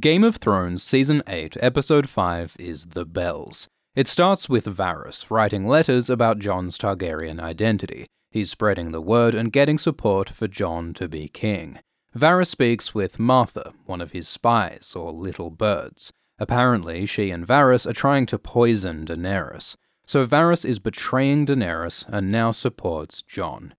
Game of Thrones Season 8, Episode 5 is The Bells. It starts with Varys writing letters about Jon's Targaryen identity. He's spreading the word and getting support for Jon to be king. Varys speaks with Martha, one of his spies, or little birds. Apparently, she and Varys are trying to poison Daenerys. So Varys is betraying Daenerys and now supports Jon.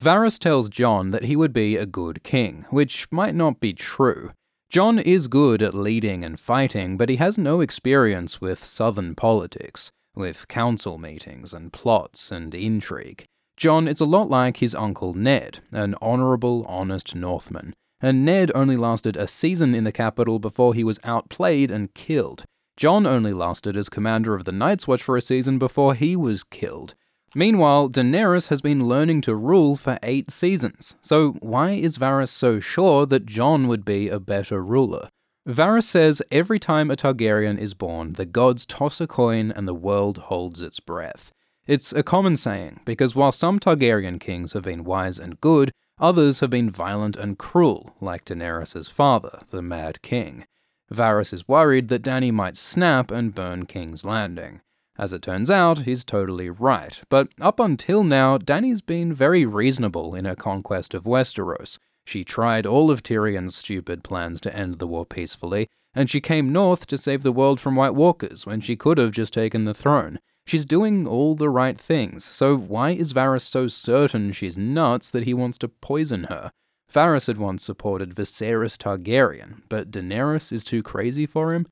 Varys tells Jon that he would be a good king, which might not be true. Jon is good at leading and fighting, but he has no experience with southern politics, with council meetings and plots and intrigue. Jon is a lot like his uncle Ned, an honourable, honest Northman, and Ned only lasted a season in the capital before he was outplayed and killed. Jon only lasted as commander of the Night's Watch for a season before he was killed. Meanwhile, Daenerys has been learning to rule for eight seasons, so why is Varys so sure that Jon would be a better ruler? Varys says every time a Targaryen is born, the gods toss a coin and the world holds its breath. It's a common saying, because while some Targaryen kings have been wise and good, others have been violent and cruel, like Daenerys' father, the Mad King. Varys is worried that Dany might snap and burn King's Landing. As it turns out, he's totally right, but up until now, Dany's been very reasonable in her conquest of Westeros. She tried all of Tyrion's stupid plans to end the war peacefully, and she came north to save the world from White Walkers when she could have just taken the throne. She's doing all the right things, so why is Varys so certain she's nuts that he wants to poison her? Varys had once supported Viserys Targaryen, but Daenerys is too crazy for him?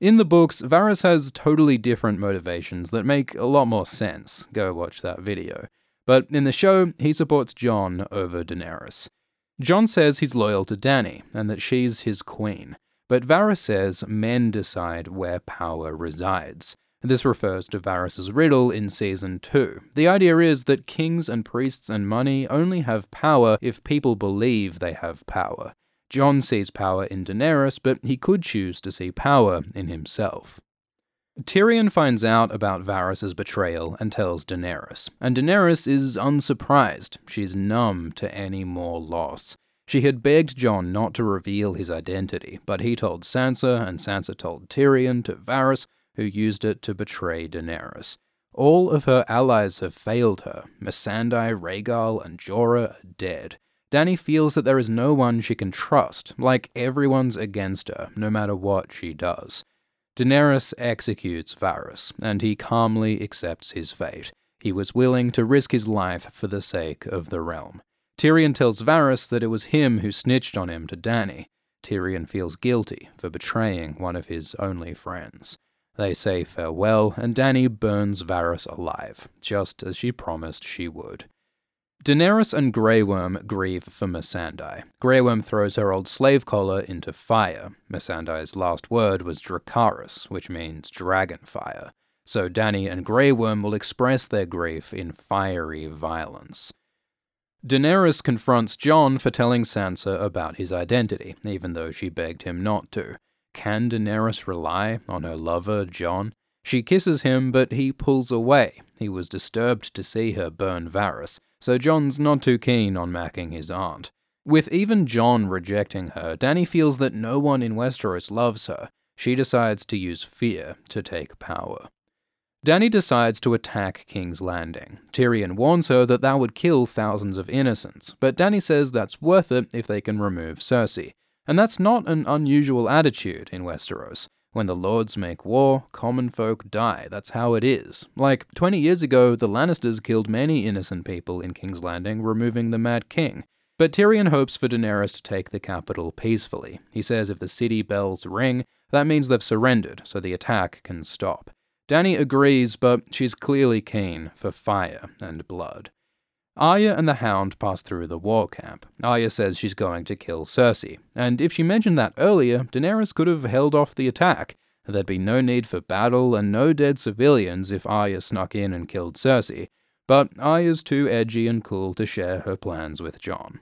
In the books, Varys has totally different motivations that make a lot more sense. Go watch that video. But in the show, he supports Jon over Daenerys. Jon says he's loyal to Dany and that she's his queen. But Varys says men decide where power resides. This refers to Varys' riddle in Season 2. The idea is that kings and priests and money only have power if people believe they have power. Jon sees power in Daenerys, but he could choose to see power in himself. Tyrion finds out about Varys' betrayal and tells Daenerys, and Daenerys is unsurprised. She's numb to any more loss. She had begged Jon not to reveal his identity, but he told Sansa, and Sansa told Tyrion to Varys, who used it to betray Daenerys. All of her allies have failed her. Missandei, Rhaegal, and Jorah are dead. Dany feels that there is no one she can trust, like everyone's against her, no matter what she does. Daenerys executes Varys, and he calmly accepts his fate. He was willing to risk his life for the sake of the realm. Tyrion tells Varys that it was him who snitched on him to Dany. Tyrion feels guilty for betraying one of his only friends. They say farewell, and Dany burns Varys alive, just as she promised she would. Daenerys and Grey Worm grieve for Missandei. Grey Worm throws her old slave collar into fire. Missandei's last word was Dracarys, which means dragon fire. So Dany and Grey Worm will express their grief in fiery violence. Daenerys confronts Jon for telling Sansa about his identity, even though she begged him not to. Can Daenerys rely on her lover, Jon? She kisses him, but he pulls away. He was disturbed to see her burn Varys, so Jon's not too keen on macking his aunt. With even Jon rejecting her, Dany feels that no one in Westeros loves her. She decides to use fear to take power. Dany decides to attack King's Landing. Tyrion warns her that that would kill thousands of innocents, but Dany says that's worth it if they can remove Cersei. And that's not an unusual attitude in Westeros. When the lords make war, common folk die. That's how it is. Like, 20 years ago, the Lannisters killed many innocent people in King's Landing, removing the Mad King. But Tyrion hopes for Daenerys to take the capital peacefully. He says if the city bells ring, that means they've surrendered, so the attack can stop. Dany agrees, but she's clearly keen for fire and blood. Arya and the Hound pass through the war camp. Arya says she's going to kill Cersei, and if she mentioned that earlier, Daenerys could have held off the attack. There'd be no need for battle and no dead civilians if Arya snuck in and killed Cersei, but Arya's too edgy and cool to share her plans with Jon.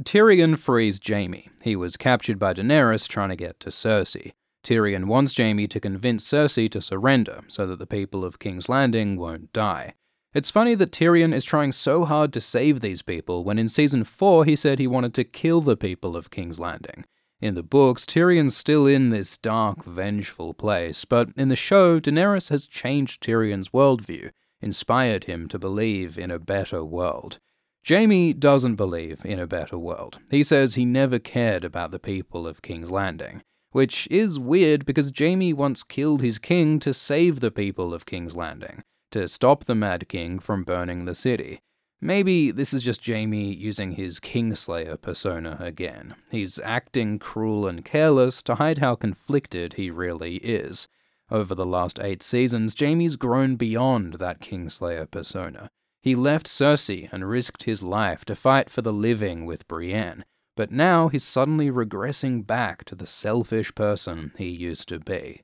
Tyrion frees Jaime. He was captured by Daenerys trying to get to Cersei. Tyrion wants Jaime to convince Cersei to surrender so that the people of King's Landing won't die. It's funny that Tyrion is trying so hard to save these people when in season 4 he said he wanted to kill the people of King's Landing. In the books, Tyrion's still in this dark, vengeful place, but in the show, Daenerys has changed Tyrion's worldview, inspired him to believe in a better world. Jaime doesn't believe in a better world. He says he never cared about the people of King's Landing, which is weird because Jaime once killed his king to save the people of King's Landing, to stop the Mad King from burning the city. Maybe this is just Jaime using his Kingslayer persona again. He's acting cruel and careless to hide how conflicted he really is. Over the last eight seasons, Jaime's grown beyond that Kingslayer persona. He left Cersei and risked his life to fight for the living with Brienne, but now he's suddenly regressing back to the selfish person he used to be.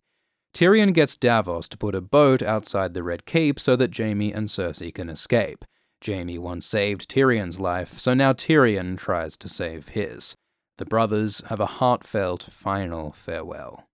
Tyrion gets Davos to put a boat outside the Red Keep so that Jaime and Cersei can escape. Jaime once saved Tyrion's life, so now Tyrion tries to save his. The brothers have a heartfelt final farewell.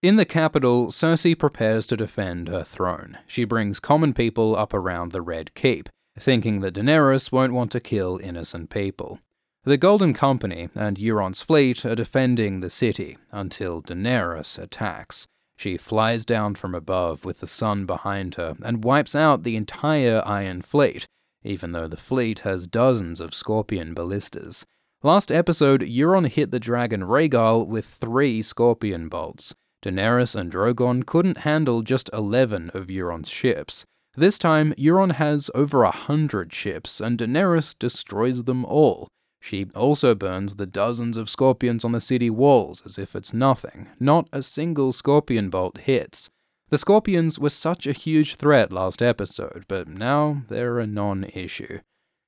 In the capital, Cersei prepares to defend her throne. She brings common people up around the Red Keep, thinking that Daenerys won't want to kill innocent people. The Golden Company and Euron's fleet are defending the city until Daenerys attacks. She flies down from above with the sun behind her and wipes out the entire Iron Fleet, even though the fleet has dozens of Scorpion ballistas. Last episode, Euron hit the dragon Rhaegal with three Scorpion bolts. Daenerys and Drogon couldn't handle just 11 of Euron's ships. This time, Euron has over a hundred ships, and Daenerys destroys them all. She also burns the dozens of scorpions on the city walls as if it's nothing. Not a single scorpion bolt hits. The scorpions were such a huge threat last episode, but now they're a non issue.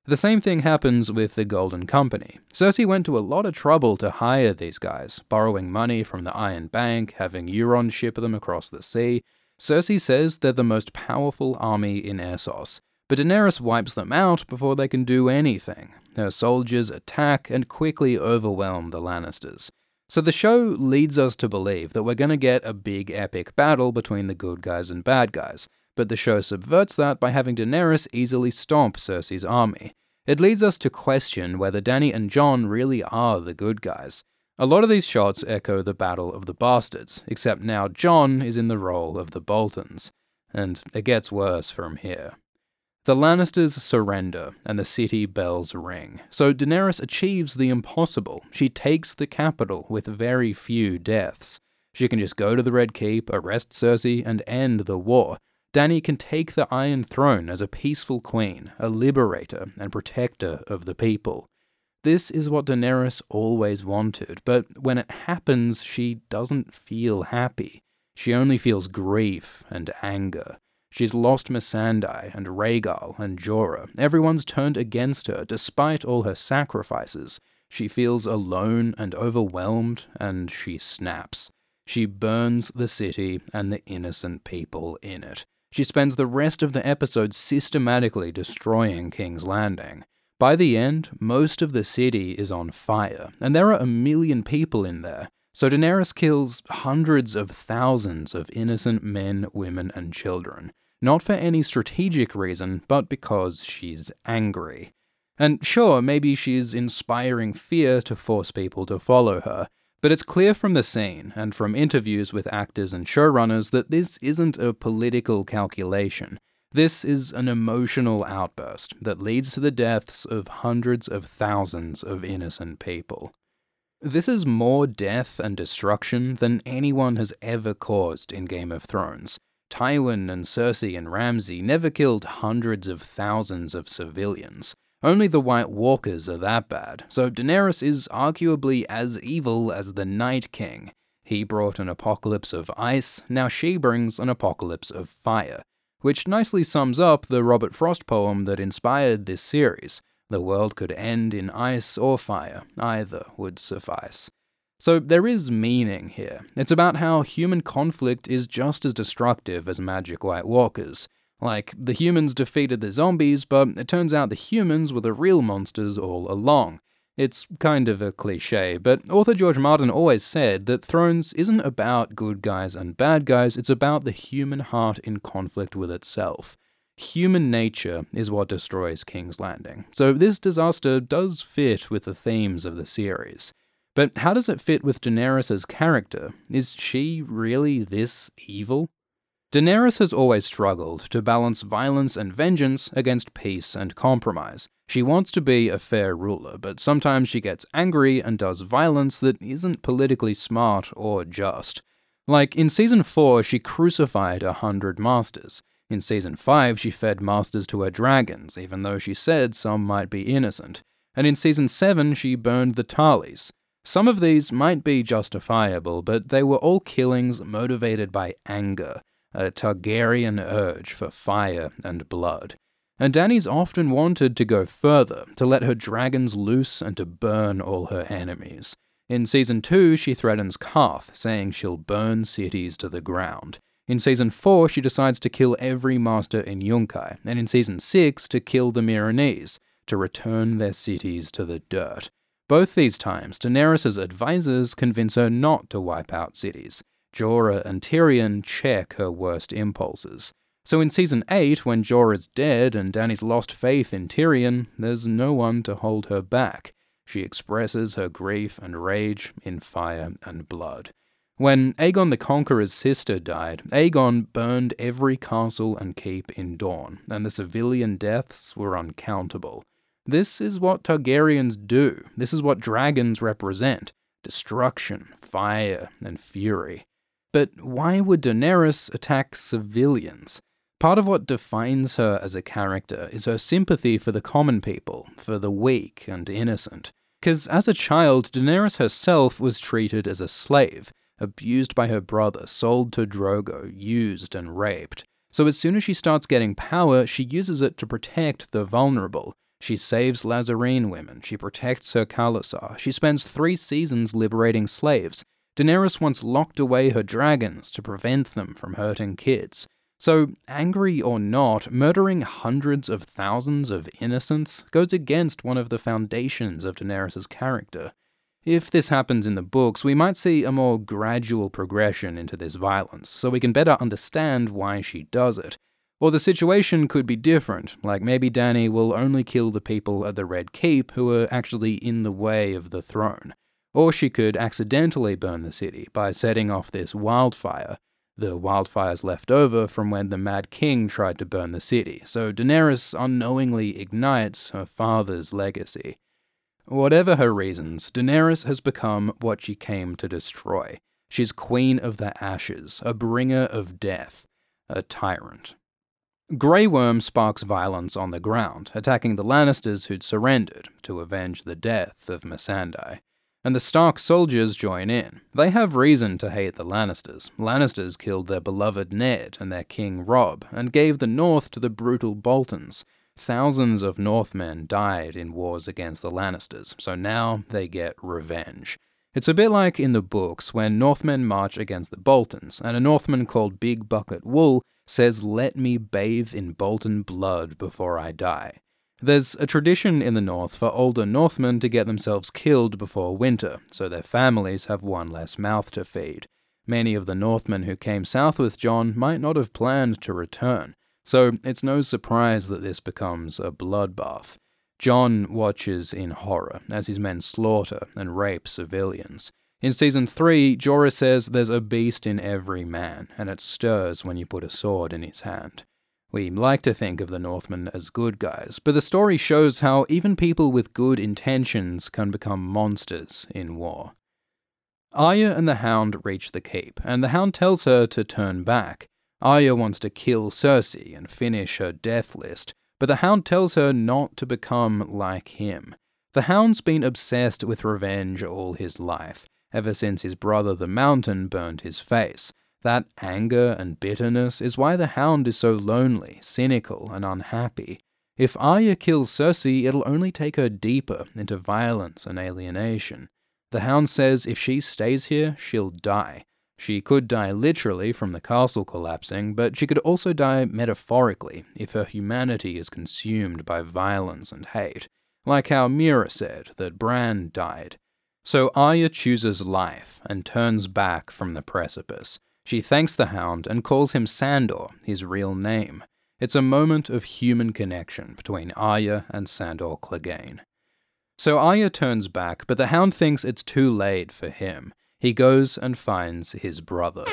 The same thing happens with the Golden Company. Cersei went to a lot of trouble to hire these guys, borrowing money from the Iron Bank, having Euron ship them across the sea. Cersei says they're the most powerful army in Essos, but Daenerys wipes them out before they can do anything. Her soldiers attack and quickly overwhelm the Lannisters. So the show leads us to believe that we're going to get a big epic battle between the good guys and bad guys, but the show subverts that by having Daenerys easily stomp Cersei's army. It leads us to question whether Dany and Jon really are the good guys. A lot of these shots echo the Battle of the Bastards, except now Jon is in the role of the Boltons. And it gets worse from here. The Lannisters surrender, and the city bells ring. So Daenerys achieves the impossible. She takes the capital with very few deaths. She can just go to the Red Keep, arrest Cersei, and end the war. Dany can take the Iron Throne as a peaceful queen, a liberator and protector of the people. This is what Daenerys always wanted, but when it happens, she doesn't feel happy. She only feels grief and anger. She's lost Missandei and Rhaegal and Jorah. Everyone's turned against her despite all her sacrifices. She feels alone and overwhelmed, and she snaps. She burns the city and the innocent people in it. She spends the rest of the episode systematically destroying King's Landing. By the end, most of the city is on fire, and there are a million people in there. So Daenerys kills hundreds of thousands of innocent men, women, and children. Not for any strategic reason, but because she's angry. And sure, maybe she's inspiring fear to force people to follow her, but it's clear from the scene and from interviews with actors and showrunners that this isn't a political calculation. This is an emotional outburst that leads to the deaths of hundreds of thousands of innocent people. This is more death and destruction than anyone has ever caused in Game of Thrones. Tywin and Cersei and Ramsay never killed hundreds of thousands of civilians. Only the White Walkers are that bad, so Daenerys is arguably as evil as the Night King. He brought an apocalypse of ice, now she brings an apocalypse of fire, which nicely sums up the Robert Frost poem that inspired this series. The world could end in ice or fire, either would suffice. So there is meaning here. It's about how human conflict is just as destructive as magic White Walkers. Like, the humans defeated the zombies, but it turns out the humans were the real monsters all along. It's kind of a cliche, but author George Martin always said that Thrones isn't about good guys and bad guys, it's about the human heart in conflict with itself. Human nature is what destroys King's Landing. So this disaster does fit with the themes of the series. But how does it fit with Daenerys' character? Is she really this evil? Daenerys has always struggled to balance violence and vengeance against peace and compromise. She wants to be a fair ruler, but sometimes she gets angry and does violence that isn't politically smart or just. Like in season 4, she crucified a hundred masters. In season 5, she fed masters to her dragons, even though she said some might be innocent. And in season 7, she burned the Tarlys. Some of these might be justifiable, but they were all killings motivated by anger a Targaryen urge for fire and blood. And Dany's often wanted to go further, to let her dragons loose and to burn all her enemies. In season 2, she threatens Qarth, saying she'll burn cities to the ground. In season 4, she decides to kill every master in Yunkai, and in season 6, to kill the Meereenese, to return their cities to the dirt. Both these times, Daenerys' advisors convince her not to wipe out cities. Jorah and Tyrion check her worst impulses. So in season 8, when Jorah's dead and Dany's lost faith in Tyrion, there's no one to hold her back. She expresses her grief and rage in fire and blood. When Aegon the Conqueror's sister died, Aegon burned every castle and keep in Dorne, and the civilian deaths were uncountable. This is what Targaryens do. This is what dragons represent destruction, fire, and fury. But why would Daenerys attack civilians? Part of what defines her as a character is her sympathy for the common people, for the weak and innocent. Because as a child, Daenerys herself was treated as a slave, abused by her brother, sold to Drogo, used and raped. So as soon as she starts getting power, she uses it to protect the vulnerable. She saves Lhazareen women, she protects her khalasar, she spends three seasons liberating slaves, Daenerys once locked away her dragons to prevent them from hurting kids. So, angry or not, murdering hundreds of thousands of innocents goes against one of the foundations of Daenerys' character. If this happens in the books, we might see a more gradual progression into this violence, so we can better understand why she does it. Or the situation could be different, like maybe Dany will only kill the people at the Red Keep who are actually in the way of the throne. Or she could accidentally burn the city by setting off this wildfire, the wildfires left over from when the Mad King tried to burn the city, so Daenerys unknowingly ignites her father's legacy. Whatever her reasons, Daenerys has become what she came to destroy. She's Queen of the Ashes, a bringer of death, a tyrant. Grey Worm sparks violence on the ground, attacking the Lannisters who'd surrendered to avenge the death of Missandei and the Stark soldiers join in. They have reason to hate the Lannisters. Lannisters killed their beloved Ned and their king Robb, and gave the North to the brutal Boltons. Thousands of Northmen died in wars against the Lannisters, so now they get revenge. It's a bit like in the books when Northmen march against the Boltons, and a Northman called Big Bucket Wull says, Let me bathe in Bolton blood before I die. There's a tradition in the north for older Northmen to get themselves killed before winter, so their families have one less mouth to feed. Many of the Northmen who came south with Jon might not have planned to return, so it's no surprise that this becomes a bloodbath. Jon watches in horror as his men slaughter and rape civilians. In season 3, Jorah says there's a beast in every man, and it stirs when you put a sword in his hand. We like to think of the Northmen as good guys, but the story shows how even people with good intentions can become monsters in war. Arya and the Hound reach the keep, and the Hound tells her to turn back. Arya wants to kill Cersei and finish her death list, but the Hound tells her not to become like him. The Hound's been obsessed with revenge all his life, ever since his brother the Mountain burned his face, that anger and bitterness is why the hound is so lonely, cynical, and unhappy. If Arya kills Cersei, it'll only take her deeper into violence and alienation. The hound says if she stays here, she'll die. She could die literally from the castle collapsing, but she could also die metaphorically if her humanity is consumed by violence and hate, like how Meera said that Bran died. So Arya chooses life and turns back from the precipice. She thanks the hound and calls him Sandor, his real name. It's a moment of human connection between Arya and Sandor Clegane. So Arya turns back, but the hound thinks it's too late for him. He goes and finds his brother.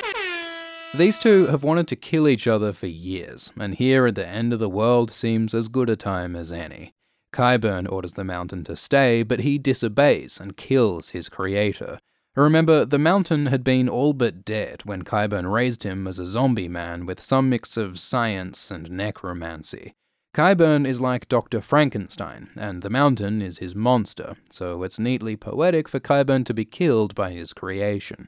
These two have wanted to kill each other for years, and here at the end of the world seems as good a time as any. Qyburn orders the mountain to stay, but he disobeys and kills his creator. Remember, the mountain had been all but dead when Qyburn raised him as a zombie man with some mix of science and necromancy. Qyburn is like Dr. Frankenstein, and the mountain is his monster, so it's neatly poetic for Qyburn to be killed by his creation.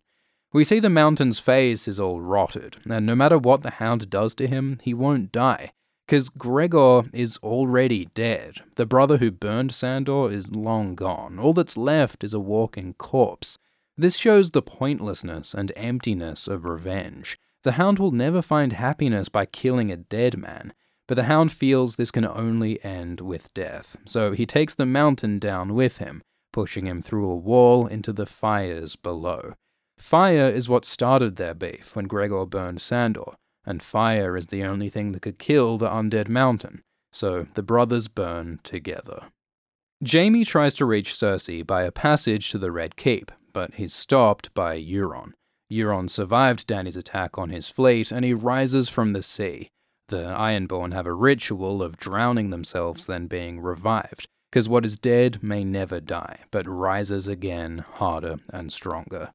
We see the mountain's face is all rotted, and no matter what the hound does to him, he won't die. Because Gregor is already dead. The brother who burned Sandor is long gone. All that's left is a walking corpse. This shows the pointlessness and emptiness of revenge. The hound will never find happiness by killing a dead man, but the hound feels this can only end with death. So he takes the mountain down with him, pushing him through a wall into the fires below. Fire is what started their beef when Gregor burned Sandor, and fire is the only thing that could kill the undead mountain, so the brothers burn together. Jaime tries to reach Cersei by a passage to the Red Keep, but he's stopped by Euron. Euron survived Dany's attack on his fleet, and he rises from the sea. The Ironborn have a ritual of drowning themselves, then being revived, because what is dead may never die, but rises again harder and stronger.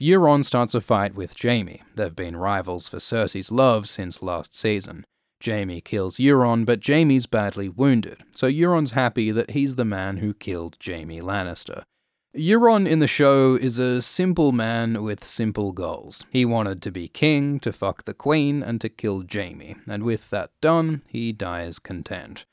Euron starts a fight with Jaime. They've been rivals for Cersei's love since last season. Jaime kills Euron, but Jaime's badly wounded, so Euron's happy that he's the man who killed Jaime Lannister. Euron in the show is a simple man with simple goals. He wanted to be king, to fuck the queen, and to kill Jaime, and with that done, he dies content.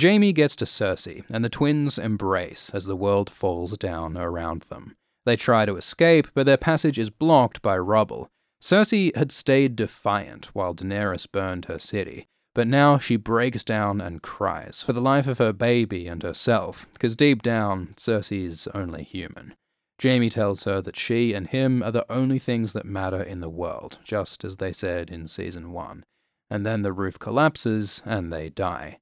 Jaime gets to Cersei, and the twins embrace as the world falls down around them. They try to escape, but their passage is blocked by rubble. Cersei had stayed defiant while Daenerys burned her city, but now she breaks down and cries for the life of her baby and herself, because deep down, Cersei's only human. Jaime tells her that she and him are the only things that matter in the world, just as they said in season 1. And then the roof collapses and they die.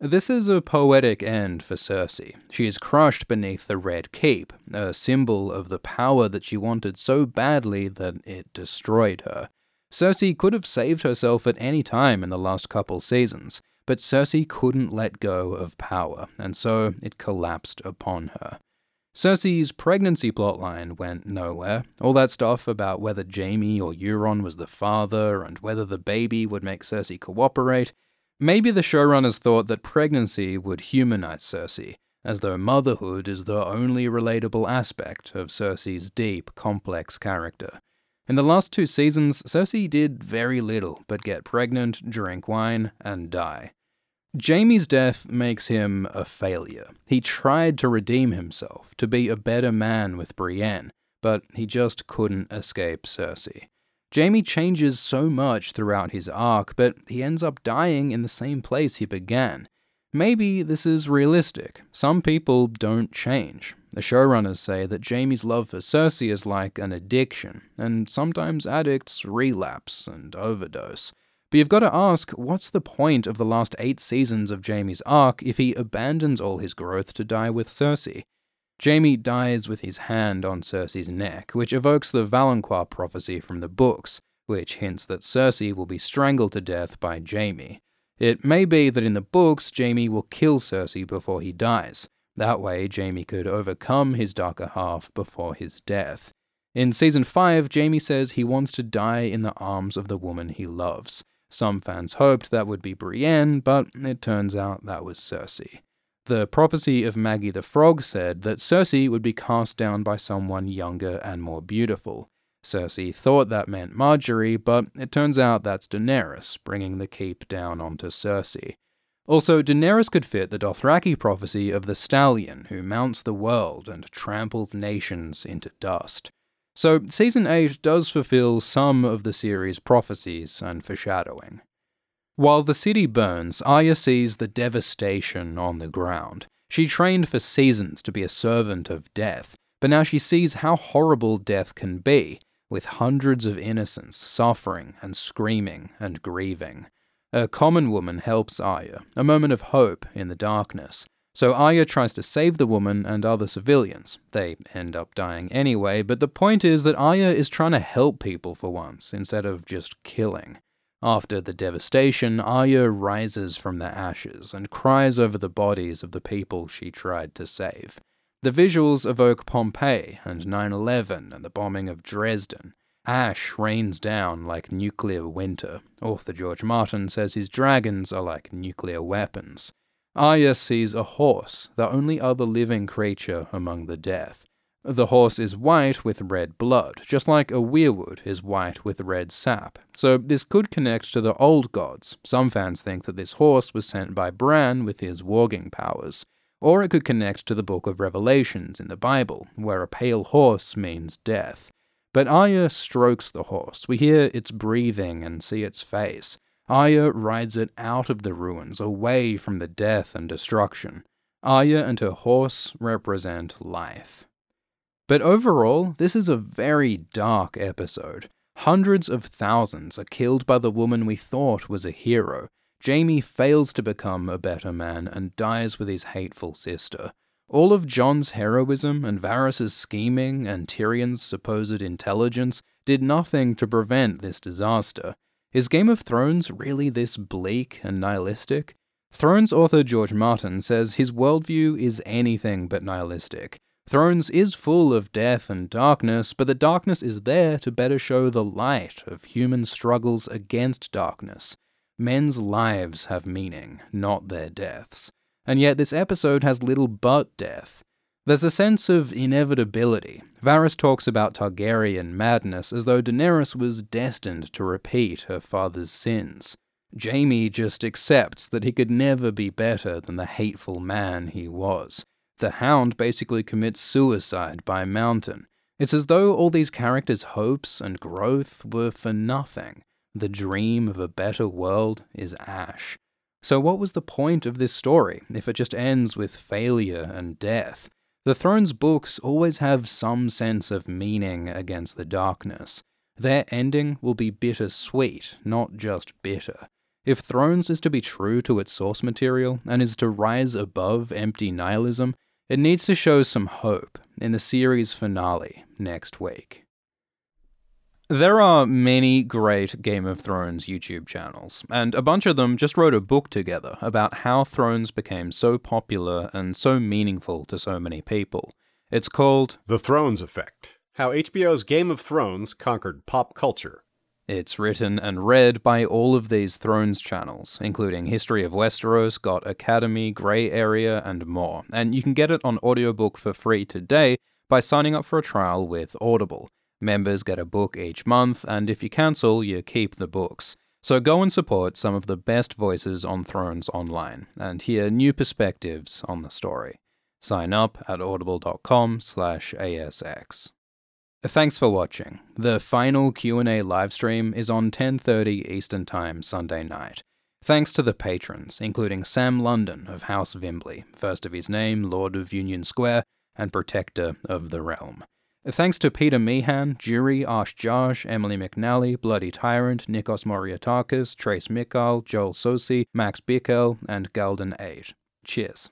This is a poetic end for Cersei. She is crushed beneath the Red Keep, a symbol of the power that she wanted so badly that it destroyed her. Cersei could have saved herself at any time in the last couple seasons, but Cersei couldn't let go of power, and so it collapsed upon her. Cersei's pregnancy plotline went nowhere. All that stuff about whether Jaime or Euron was the father and whether the baby would make Cersei cooperate Maybe the showrunners thought that pregnancy would humanize Cersei, as though motherhood is the only relatable aspect of Cersei's deep, complex character. In the last two seasons, Cersei did very little but get pregnant, drink wine, and die. Jaime's death makes him a failure. He tried to redeem himself, to be a better man with Brienne, but he just couldn't escape Cersei. Jaime changes so much throughout his arc, but he ends up dying in the same place he began. Maybe this is realistic. Some people don't change. The showrunners say that Jaime's love for Cersei is like an addiction, and sometimes addicts relapse and overdose. But you've got to ask, what's the point of the last eight seasons of Jaime's arc if he abandons all his growth to die with Cersei? Jaime dies with his hand on Cersei's neck, which evokes the Valonqar prophecy from the books, which hints that Cersei will be strangled to death by Jaime. It may be that in the books, Jaime will kill Cersei before he dies. That way, Jaime could overcome his darker half before his death. In season 5, Jaime says he wants to die in the arms of the woman he loves. Some fans hoped that would be Brienne, but it turns out that was Cersei. The prophecy of Maggie the Frog said that Cersei would be cast down by someone younger and more beautiful. Cersei thought that meant Margaery, but it turns out that's Daenerys, bringing the keep down onto Cersei. Also, Daenerys could fit the Dothraki prophecy of the stallion who mounts the world and tramples nations into dust. So, Season 8 does fulfill some of the series' prophecies and foreshadowing. While the city burns, Arya sees the devastation on the ground. She trained for seasons to be a servant of death, but now she sees how horrible death can be, with hundreds of innocents suffering and screaming and grieving. A common woman helps Arya, a moment of hope in the darkness. So Arya tries to save the woman and other civilians. They end up dying anyway, but the point is that Arya is trying to help people for once, instead of just killing. After the devastation, Arya rises from the ashes and cries over the bodies of the people she tried to save. The visuals evoke Pompeii and 9 11 and the bombing of Dresden. Ash rains down like nuclear winter. Author George Martin says his dragons are like nuclear weapons. Arya sees a horse, the only other living creature among the death. The horse is white with red blood, just like a weirwood is white with red sap. So this could connect to the old gods. Some fans think that this horse was sent by Bran with his warging powers. Or it could connect to the book of Revelations in the Bible, where a pale horse means death. But Arya strokes the horse. We hear its breathing and see its face. Arya rides it out of the ruins, away from the death and destruction. Arya and her horse represent life. But overall, this is a very dark episode. Hundreds of thousands are killed by the woman we thought was a hero. Jaime fails to become a better man and dies with his hateful sister. All of Jon's heroism and Varys' scheming and Tyrion's supposed intelligence did nothing to prevent this disaster. Is Game of Thrones really this bleak and nihilistic? Thrones author George Martin says his worldview is anything but nihilistic. Thrones is full of death and darkness, but the darkness is there to better show the light of human struggles against darkness. Men's lives have meaning, not their deaths. And yet this episode has little but death. There's a sense of inevitability. Varys talks about Targaryen madness as though Daenerys was destined to repeat her father's sins. Jaime just accepts that he could never be better than the hateful man he was. The Hound basically commits suicide by mountain. It's as though all these characters' hopes and growth were for nothing. The dream of a better world is ash. So, what was the point of this story if it just ends with failure and death? The Thrones books always have some sense of meaning against the darkness. Their ending will be bittersweet, not just bitter. If Thrones is to be true to its source material and is to rise above empty nihilism, it needs to show some hope in the series finale next week. There are many great Game of Thrones YouTube channels, and a bunch of them just wrote a book together about how Thrones became so popular and so meaningful to so many people. It's called The Thrones Effect How HBO's Game of Thrones Conquered Pop Culture. It's written and read by all of these Thrones channels, including History of Westeros, Got Academy, Grey Area, and more. And you can get it on audiobook for free today by signing up for a trial with Audible. Members get a book each month, and if you cancel, you keep the books. So go and support some of the best voices on Thrones online and hear new perspectives on the story. Sign up at audible.com/asx. Thanks for watching. The final Q&A livestream is on 10:30 Eastern Time Sunday night. Thanks to the patrons, including Sam London of House Vimbley, first of his name, Lord of Union Square, and Protector of the Realm. Thanks to Peter Meehan, Jury, Ash Josh, Emily McNally, Bloody Tyrant, Nikos Moriatakis, Trace Mikal, Joel Sosi, Max Bickel, and Galden 8. Cheers.